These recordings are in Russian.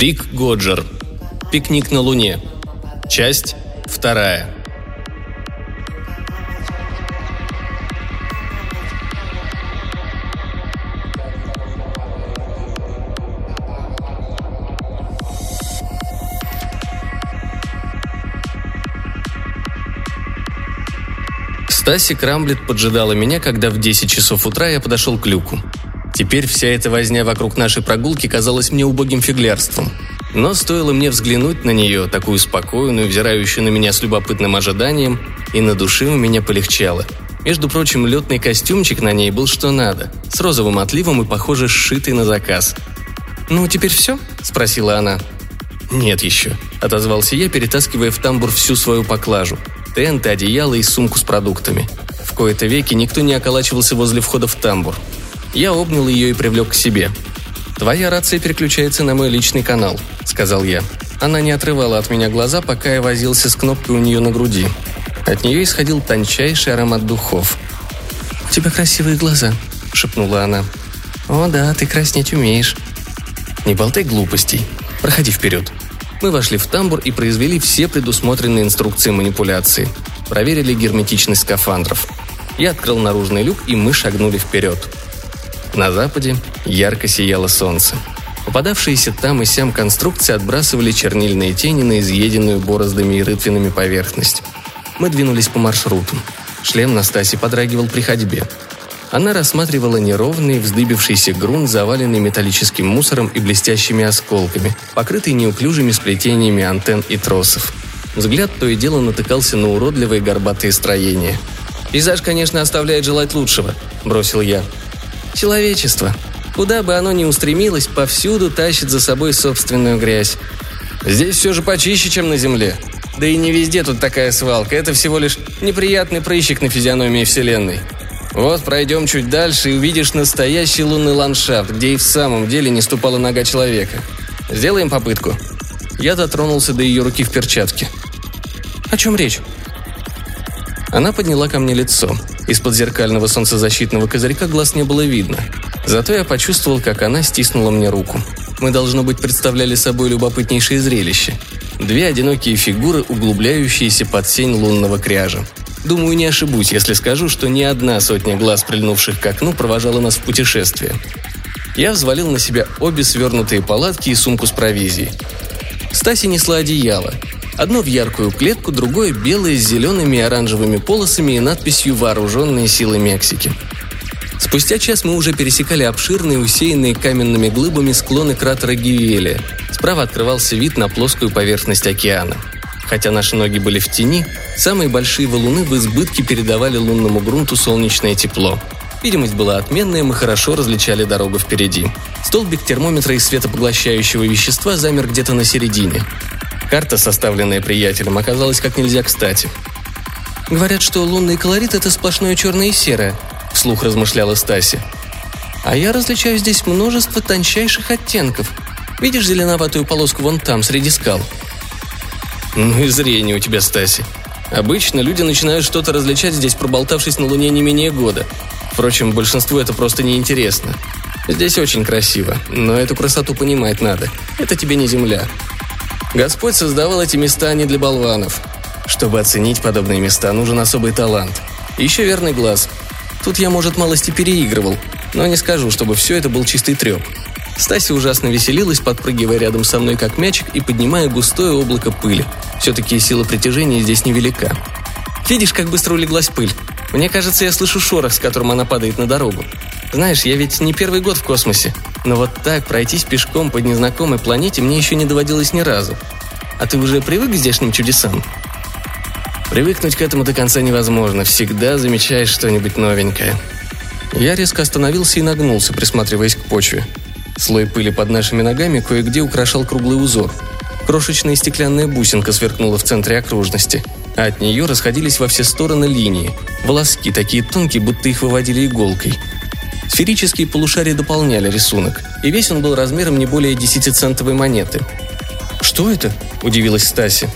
Рик Годжер. Пикник на Луне. Часть вторая. Стаси Крамблет поджидала меня, когда в 10 часов утра я подошел к люку. Теперь вся эта возня вокруг нашей прогулки казалась мне убогим фиглярством. Но стоило мне взглянуть на нее, такую спокойную, взирающую на меня с любопытным ожиданием, и на душе у меня полегчало. Между прочим, летный костюмчик на ней был что надо, с розовым отливом и, похоже, сшитый на заказ. «Ну, теперь все?» – спросила она. «Нет еще», – отозвался я, перетаскивая в тамбур всю свою поклажу – тенты, одеяло и сумку с продуктами. В кои-то веки никто не околачивался возле входа в тамбур. Я обнял ее и привлек к себе. «Твоя рация переключается на мой личный канал», — сказал я. Она не отрывала от меня глаза, пока я возился с кнопкой у нее на груди. От нее исходил тончайший аромат духов. «У тебя красивые глаза», — шепнула она. «О да, ты краснеть умеешь». «Не болтай глупостей. Проходи вперед», мы вошли в тамбур и произвели все предусмотренные инструкции манипуляции. Проверили герметичность скафандров. Я открыл наружный люк, и мы шагнули вперед. На западе ярко сияло солнце. Попадавшиеся там и сям конструкции отбрасывали чернильные тени на изъеденную бороздами и рытвинами поверхность. Мы двинулись по маршруту. Шлем Настаси подрагивал при ходьбе. Она рассматривала неровный, вздыбившийся грунт, заваленный металлическим мусором и блестящими осколками, покрытый неуклюжими сплетениями антенн и тросов. Взгляд то и дело натыкался на уродливые горбатые строения. «Пейзаж, конечно, оставляет желать лучшего», – бросил я. «Человечество. Куда бы оно ни устремилось, повсюду тащит за собой собственную грязь. Здесь все же почище, чем на Земле. Да и не везде тут такая свалка, это всего лишь неприятный прыщик на физиономии Вселенной. Вот пройдем чуть дальше и увидишь настоящий лунный ландшафт, где и в самом деле не ступала нога человека. Сделаем попытку. Я дотронулся до ее руки в перчатке. О чем речь? Она подняла ко мне лицо. Из-под зеркального солнцезащитного козырька глаз не было видно. Зато я почувствовал, как она стиснула мне руку. Мы, должно быть, представляли собой любопытнейшее зрелище. Две одинокие фигуры, углубляющиеся под сень лунного кряжа. Думаю, не ошибусь, если скажу, что ни одна сотня глаз, прильнувших к окну, провожала нас в путешествие. Я взвалил на себя обе свернутые палатки и сумку с провизией. Стаси несла одеяло. Одно в яркую клетку, другое белое с зелеными и оранжевыми полосами и надписью «Вооруженные силы Мексики». Спустя час мы уже пересекали обширные, усеянные каменными глыбами склоны кратера Гивеля. Справа открывался вид на плоскую поверхность океана – Хотя наши ноги были в тени, самые большие валуны в избытке передавали лунному грунту солнечное тепло. Видимость была отменная, мы хорошо различали дорогу впереди. Столбик термометра из светопоглощающего вещества замер где-то на середине. Карта, составленная приятелем, оказалась как нельзя кстати. «Говорят, что лунный колорит – это сплошное черное и серое», – вслух размышляла Стаси. «А я различаю здесь множество тончайших оттенков. Видишь зеленоватую полоску вон там, среди скал – ну и зрение у тебя, Стаси. Обычно люди начинают что-то различать здесь, проболтавшись на Луне не менее года. Впрочем, большинству это просто неинтересно. Здесь очень красиво, но эту красоту понимать надо. Это тебе не Земля. Господь создавал эти места не для болванов. Чтобы оценить подобные места, нужен особый талант. еще верный глаз. Тут я, может, малости переигрывал, но не скажу, чтобы все это был чистый треп. Стася ужасно веселилась, подпрыгивая рядом со мной как мячик и поднимая густое облако пыли. Все-таки сила притяжения здесь невелика. Видишь, как быстро улеглась пыль? Мне кажется, я слышу шорох, с которым она падает на дорогу. Знаешь, я ведь не первый год в космосе. Но вот так пройтись пешком по незнакомой планете мне еще не доводилось ни разу. А ты уже привык к здешним чудесам? Привыкнуть к этому до конца невозможно. Всегда замечаешь что-нибудь новенькое. Я резко остановился и нагнулся, присматриваясь к почве. Слой пыли под нашими ногами кое-где украшал круглый узор. Крошечная стеклянная бусинка сверкнула в центре окружности, а от нее расходились во все стороны линии. Волоски такие тонкие, будто их выводили иголкой. Сферические полушария дополняли рисунок, и весь он был размером не более 10-центовой монеты. «Что это?» – удивилась Стаси.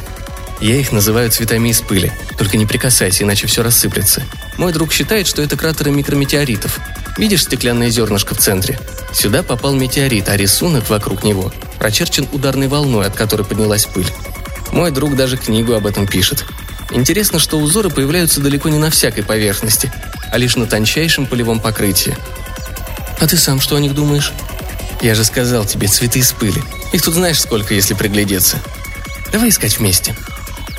«Я их называю цветами из пыли. Только не прикасайся, иначе все рассыплется. Мой друг считает, что это кратеры микрометеоритов. Видишь стеклянное зернышко в центре? Сюда попал метеорит, а рисунок вокруг него прочерчен ударной волной, от которой поднялась пыль. Мой друг даже книгу об этом пишет. Интересно, что узоры появляются далеко не на всякой поверхности, а лишь на тончайшем полевом покрытии. А ты сам что о них думаешь? Я же сказал тебе, цветы из пыли. Их тут знаешь сколько, если приглядеться. Давай искать вместе.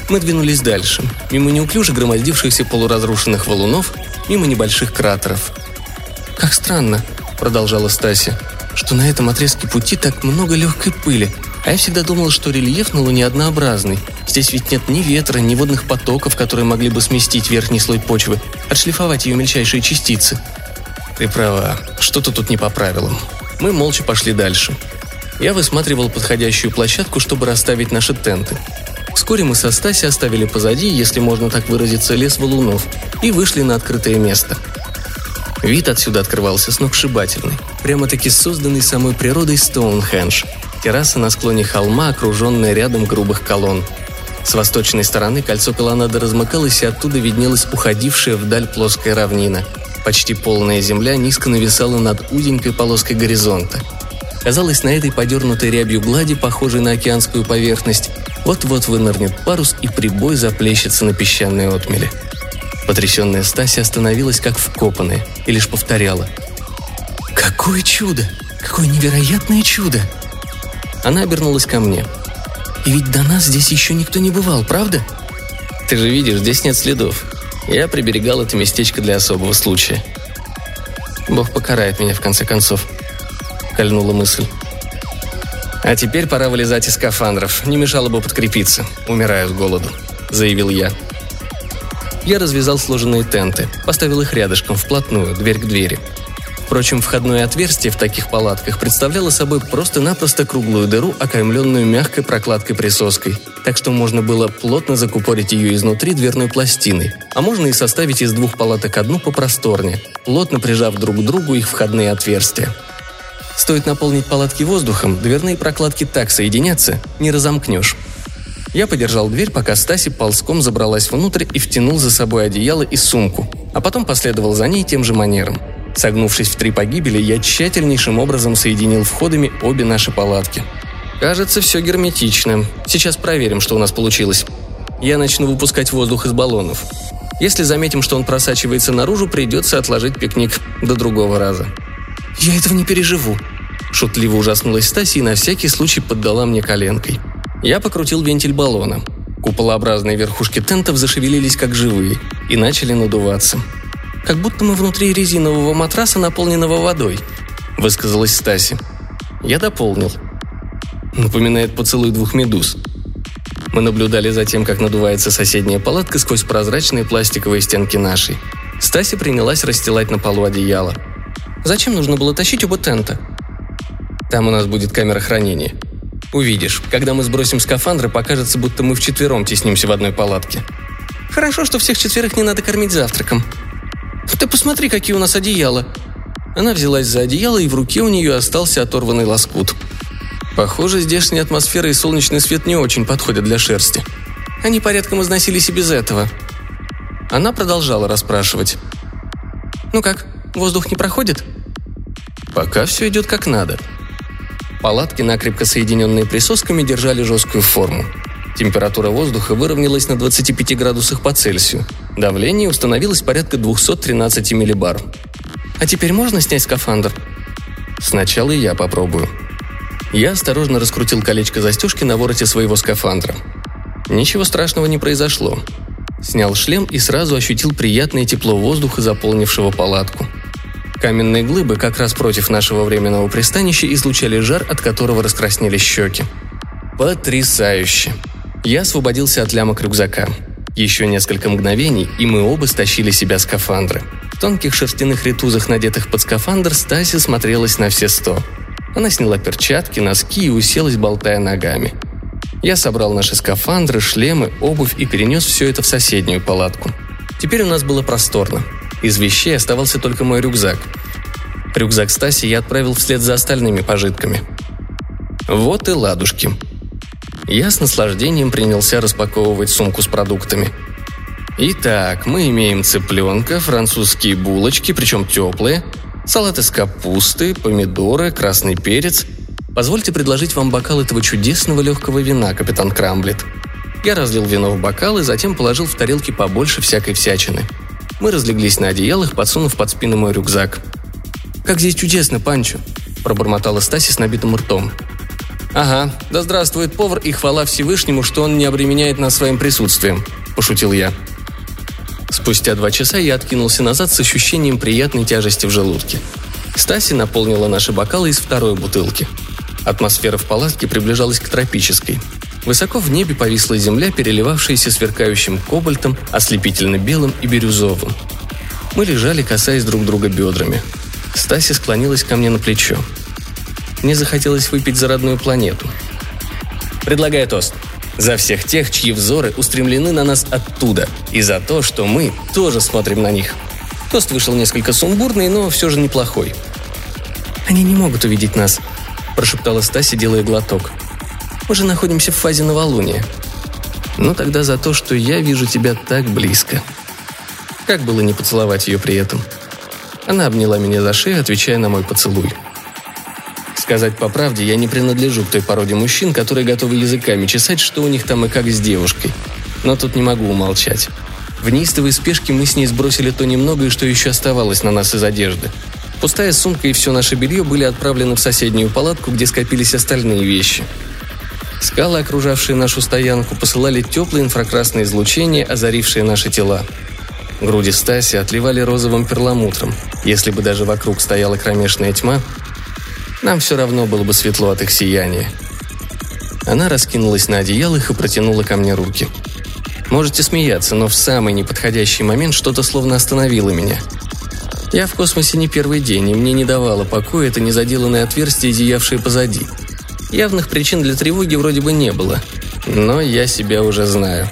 Мы двинулись дальше, мимо неуклюже громоздившихся полуразрушенных валунов, мимо небольших кратеров. «Как странно», — продолжала Стася, — «что на этом отрезке пути так много легкой пыли, а я всегда думал, что рельеф на Луне однообразный. Здесь ведь нет ни ветра, ни водных потоков, которые могли бы сместить верхний слой почвы, отшлифовать ее мельчайшие частицы. Ты права, что-то тут не по правилам. Мы молча пошли дальше. Я высматривал подходящую площадку, чтобы расставить наши тенты. Вскоре мы со Стаси оставили позади, если можно так выразиться, лес валунов, и вышли на открытое место. Вид отсюда открывался сногсшибательный, прямо-таки созданный самой природой Стоунхендж – терраса на склоне холма, окруженная рядом грубых колонн. С восточной стороны кольцо колоннады размыкалось, и оттуда виднелась уходившая вдаль плоская равнина. Почти полная земля низко нависала над узенькой полоской горизонта. Казалось, на этой подернутой рябью глади, похожей на океанскую поверхность, вот-вот вынырнет парус и прибой заплещется на песчаной отмеле. Потрясенная Стася остановилась как вкопанная и лишь повторяла. «Какое чудо! Какое невероятное чудо!» Она обернулась ко мне. «И ведь до нас здесь еще никто не бывал, правда?» «Ты же видишь, здесь нет следов. Я приберегал это местечко для особого случая». «Бог покарает меня, в конце концов», — кольнула мысль. «А теперь пора вылезать из скафандров. Не мешало бы подкрепиться. Умираю с голоду», — заявил я. Я развязал сложенные тенты, поставил их рядышком, вплотную, дверь к двери — Впрочем, входное отверстие в таких палатках представляло собой просто-напросто круглую дыру, окаймленную мягкой прокладкой-присоской, так что можно было плотно закупорить ее изнутри дверной пластиной, а можно и составить из двух палаток одну попросторнее, плотно прижав друг к другу их входные отверстия. Стоит наполнить палатки воздухом, дверные прокладки так соединятся, не разомкнешь. Я подержал дверь, пока Стаси ползком забралась внутрь и втянул за собой одеяло и сумку, а потом последовал за ней тем же манером – Согнувшись в три погибели, я тщательнейшим образом соединил входами обе наши палатки. Кажется, все герметично. Сейчас проверим, что у нас получилось. Я начну выпускать воздух из баллонов. Если заметим, что он просачивается наружу, придется отложить пикник до другого раза. «Я этого не переживу», – шутливо ужаснулась Стася и на всякий случай поддала мне коленкой. Я покрутил вентиль баллона. Куполообразные верхушки тентов зашевелились как живые и начали надуваться как будто мы внутри резинового матраса, наполненного водой», — высказалась Стаси. Я дополнил. Напоминает поцелуй двух медуз. Мы наблюдали за тем, как надувается соседняя палатка сквозь прозрачные пластиковые стенки нашей. Стаси принялась расстилать на полу одеяло. «Зачем нужно было тащить оба тента?» «Там у нас будет камера хранения. Увидишь, когда мы сбросим скафандры, покажется, будто мы вчетвером теснимся в одной палатке». «Хорошо, что всех четверых не надо кормить завтраком», ты посмотри, какие у нас одеяла!» Она взялась за одеяло, и в руке у нее остался оторванный лоскут. Похоже, здешняя атмосфера и солнечный свет не очень подходят для шерсти. Они порядком износились и без этого. Она продолжала расспрашивать. «Ну как, воздух не проходит?» «Пока все идет как надо». Палатки, накрепко соединенные присосками, держали жесткую форму. Температура воздуха выровнялась на 25 градусах по Цельсию. Давление установилось порядка 213 миллибар. «А теперь можно снять скафандр?» «Сначала я попробую». Я осторожно раскрутил колечко застежки на вороте своего скафандра. Ничего страшного не произошло. Снял шлем и сразу ощутил приятное тепло воздуха, заполнившего палатку. Каменные глыбы как раз против нашего временного пристанища излучали жар, от которого раскраснелись щеки. Потрясающе! Я освободился от лямок рюкзака. Еще несколько мгновений, и мы оба стащили себя скафандры. В тонких шерстяных ретузах, надетых под скафандр, Стаси смотрелась на все сто. Она сняла перчатки, носки и уселась, болтая ногами. Я собрал наши скафандры, шлемы, обувь и перенес все это в соседнюю палатку. Теперь у нас было просторно. Из вещей оставался только мой рюкзак. Рюкзак Стаси я отправил вслед за остальными пожитками. Вот и ладушки. Я с наслаждением принялся распаковывать сумку с продуктами. Итак, мы имеем цыпленка, французские булочки, причем теплые, салат из капусты, помидоры, красный перец. Позвольте предложить вам бокал этого чудесного легкого вина, капитан Крамблет». Я разлил вино в бокал и затем положил в тарелки побольше всякой всячины. Мы разлеглись на одеялах, подсунув под спину мой рюкзак. «Как здесь чудесно, Панчо!» – пробормотала Стаси с набитым ртом. «Ага, да здравствует повар и хвала Всевышнему, что он не обременяет нас своим присутствием», – пошутил я. Спустя два часа я откинулся назад с ощущением приятной тяжести в желудке. Стаси наполнила наши бокалы из второй бутылки – Атмосфера в палатке приближалась к тропической. Высоко в небе повисла земля, переливавшаяся сверкающим кобальтом, ослепительно белым и бирюзовым. Мы лежали, касаясь друг друга бедрами. Стася склонилась ко мне на плечо. Мне захотелось выпить за родную планету. Предлагаю тост. За всех тех, чьи взоры устремлены на нас оттуда, и за то, что мы тоже смотрим на них. Тост вышел несколько сумбурный, но все же неплохой. Они не могут увидеть нас, – прошептала Стася, делая глоток. «Мы же находимся в фазе новолуния». «Ну тогда за то, что я вижу тебя так близко». Как было не поцеловать ее при этом? Она обняла меня за шею, отвечая на мой поцелуй. Сказать по правде, я не принадлежу к той породе мужчин, которые готовы языками чесать, что у них там и как с девушкой. Но тут не могу умолчать. В неистовой спешке мы с ней сбросили то немногое, что еще оставалось на нас из одежды. Пустая сумка и все наше белье были отправлены в соседнюю палатку, где скопились остальные вещи. Скалы, окружавшие нашу стоянку, посылали теплое инфракрасное излучение, озарившее наши тела. Груди Стаси отливали розовым перламутром. Если бы даже вокруг стояла кромешная тьма, нам все равно было бы светло от их сияния. Она раскинулась на одеялах и протянула ко мне руки. Можете смеяться, но в самый неподходящий момент что-то словно остановило меня – я в космосе не первый день, и мне не давало покоя это незаделанное отверстие, зиявшее позади. Явных причин для тревоги вроде бы не было. Но я себя уже знаю.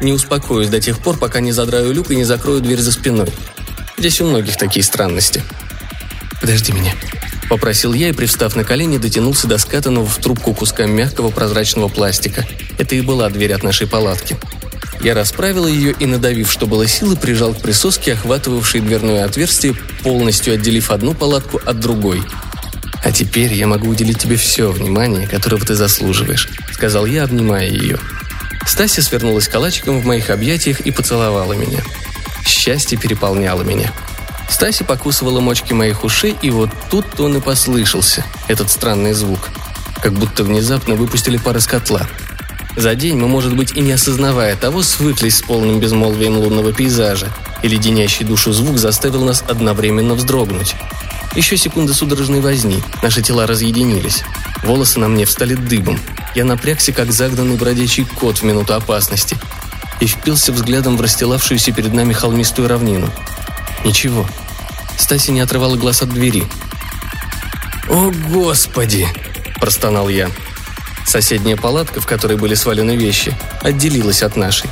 Не успокоюсь до тех пор, пока не задраю люк и не закрою дверь за спиной. Здесь у многих такие странности. «Подожди меня», — попросил я и, привстав на колени, дотянулся до скатанного в трубку куска мягкого прозрачного пластика. Это и была дверь от нашей палатки. Я расправил ее и, надавив, что было силы, прижал к присоске, охватывавшей дверное отверстие, полностью отделив одну палатку от другой. «А теперь я могу уделить тебе все внимание, которого ты заслуживаешь», — сказал я, обнимая ее. Стася свернулась калачиком в моих объятиях и поцеловала меня. Счастье переполняло меня. Стася покусывала мочки моих ушей, и вот тут он и послышался, этот странный звук. Как будто внезапно выпустили пар из котла — за день мы, может быть, и не осознавая того, свыклись с полным безмолвием лунного пейзажа, и леденящий душу звук заставил нас одновременно вздрогнуть. Еще секунды судорожной возни, наши тела разъединились. Волосы на мне встали дыбом. Я напрягся, как загнанный бродячий кот в минуту опасности. И впился взглядом в расстилавшуюся перед нами холмистую равнину. Ничего. Стаси не отрывала глаз от двери. «О, Господи!» – простонал я. Соседняя палатка, в которой были свалены вещи, отделилась от нашей.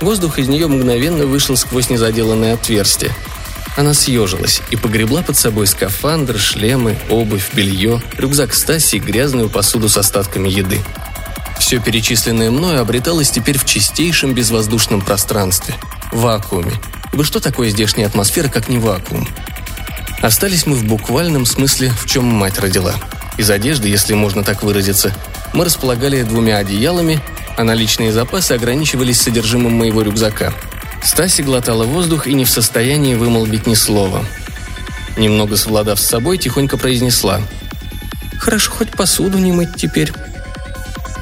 Воздух из нее мгновенно вышел сквозь незаделанное отверстие. Она съежилась и погребла под собой скафандр, шлемы, обувь, белье, рюкзак Стаси и грязную посуду с остатками еды. Все перечисленное мною обреталось теперь в чистейшем безвоздушном пространстве – вакууме. Ибо что такое здешняя атмосфера, как не вакуум? Остались мы в буквальном смысле, в чем мать родила. Из одежды, если можно так выразиться, мы располагали двумя одеялами, а наличные запасы ограничивались содержимым моего рюкзака. Стаси глотала воздух и не в состоянии вымолвить ни слова. Немного совладав с собой, тихонько произнесла. «Хорошо, хоть посуду не мыть теперь».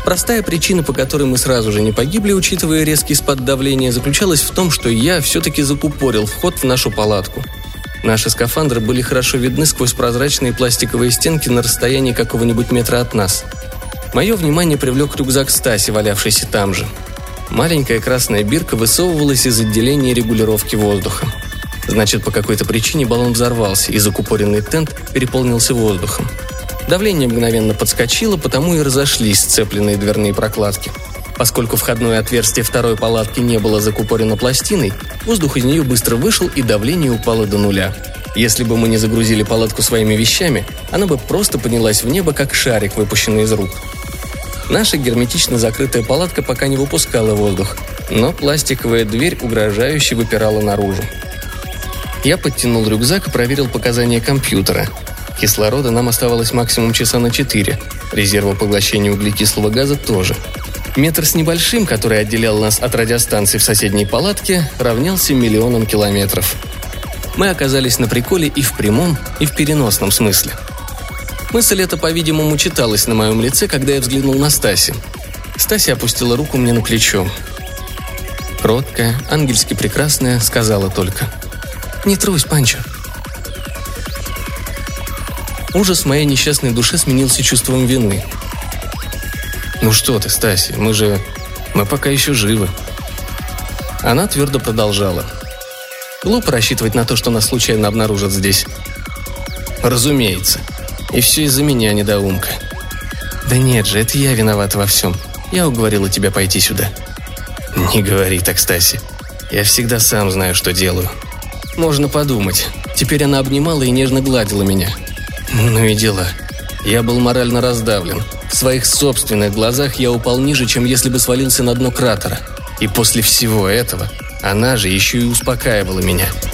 Простая причина, по которой мы сразу же не погибли, учитывая резкий спад давления, заключалась в том, что я все-таки закупорил вход в нашу палатку. Наши скафандры были хорошо видны сквозь прозрачные пластиковые стенки на расстоянии какого-нибудь метра от нас – Мое внимание привлек рюкзак Стаси, валявшийся там же. Маленькая красная бирка высовывалась из отделения регулировки воздуха. Значит, по какой-то причине баллон взорвался, и закупоренный тент переполнился воздухом. Давление мгновенно подскочило, потому и разошлись сцепленные дверные прокладки. Поскольку входное отверстие второй палатки не было закупорено пластиной, воздух из нее быстро вышел и давление упало до нуля. Если бы мы не загрузили палатку своими вещами, она бы просто поднялась в небо, как шарик, выпущенный из рук. Наша герметично закрытая палатка пока не выпускала воздух, но пластиковая дверь угрожающе выпирала наружу. Я подтянул рюкзак и проверил показания компьютера. Кислорода нам оставалось максимум часа на четыре. Резерва поглощения углекислого газа тоже. Метр с небольшим, который отделял нас от радиостанции в соседней палатке, равнялся миллионам километров. Мы оказались на приколе и в прямом, и в переносном смысле. Мысль эта, по-видимому, читалась на моем лице, когда я взглянул на Стаси. Стася опустила руку мне на плечо. Кроткая, ангельски прекрасная, сказала только. «Не трусь, Панчо». Ужас моей несчастной душе сменился чувством вины. «Ну что ты, Стася, мы же... мы пока еще живы». Она твердо продолжала. «Глупо рассчитывать на то, что нас случайно обнаружат здесь». «Разумеется. И все из-за меня, недоумка». «Да нет же, это я виноват во всем. Я уговорила тебя пойти сюда». «Не говори так, Стаси. Я всегда сам знаю, что делаю». «Можно подумать. Теперь она обнимала и нежно гладила меня. Ну и дела. Я был морально раздавлен. В своих собственных глазах я упал ниже, чем если бы свалился на дно кратера. И после всего этого она же еще и успокаивала меня –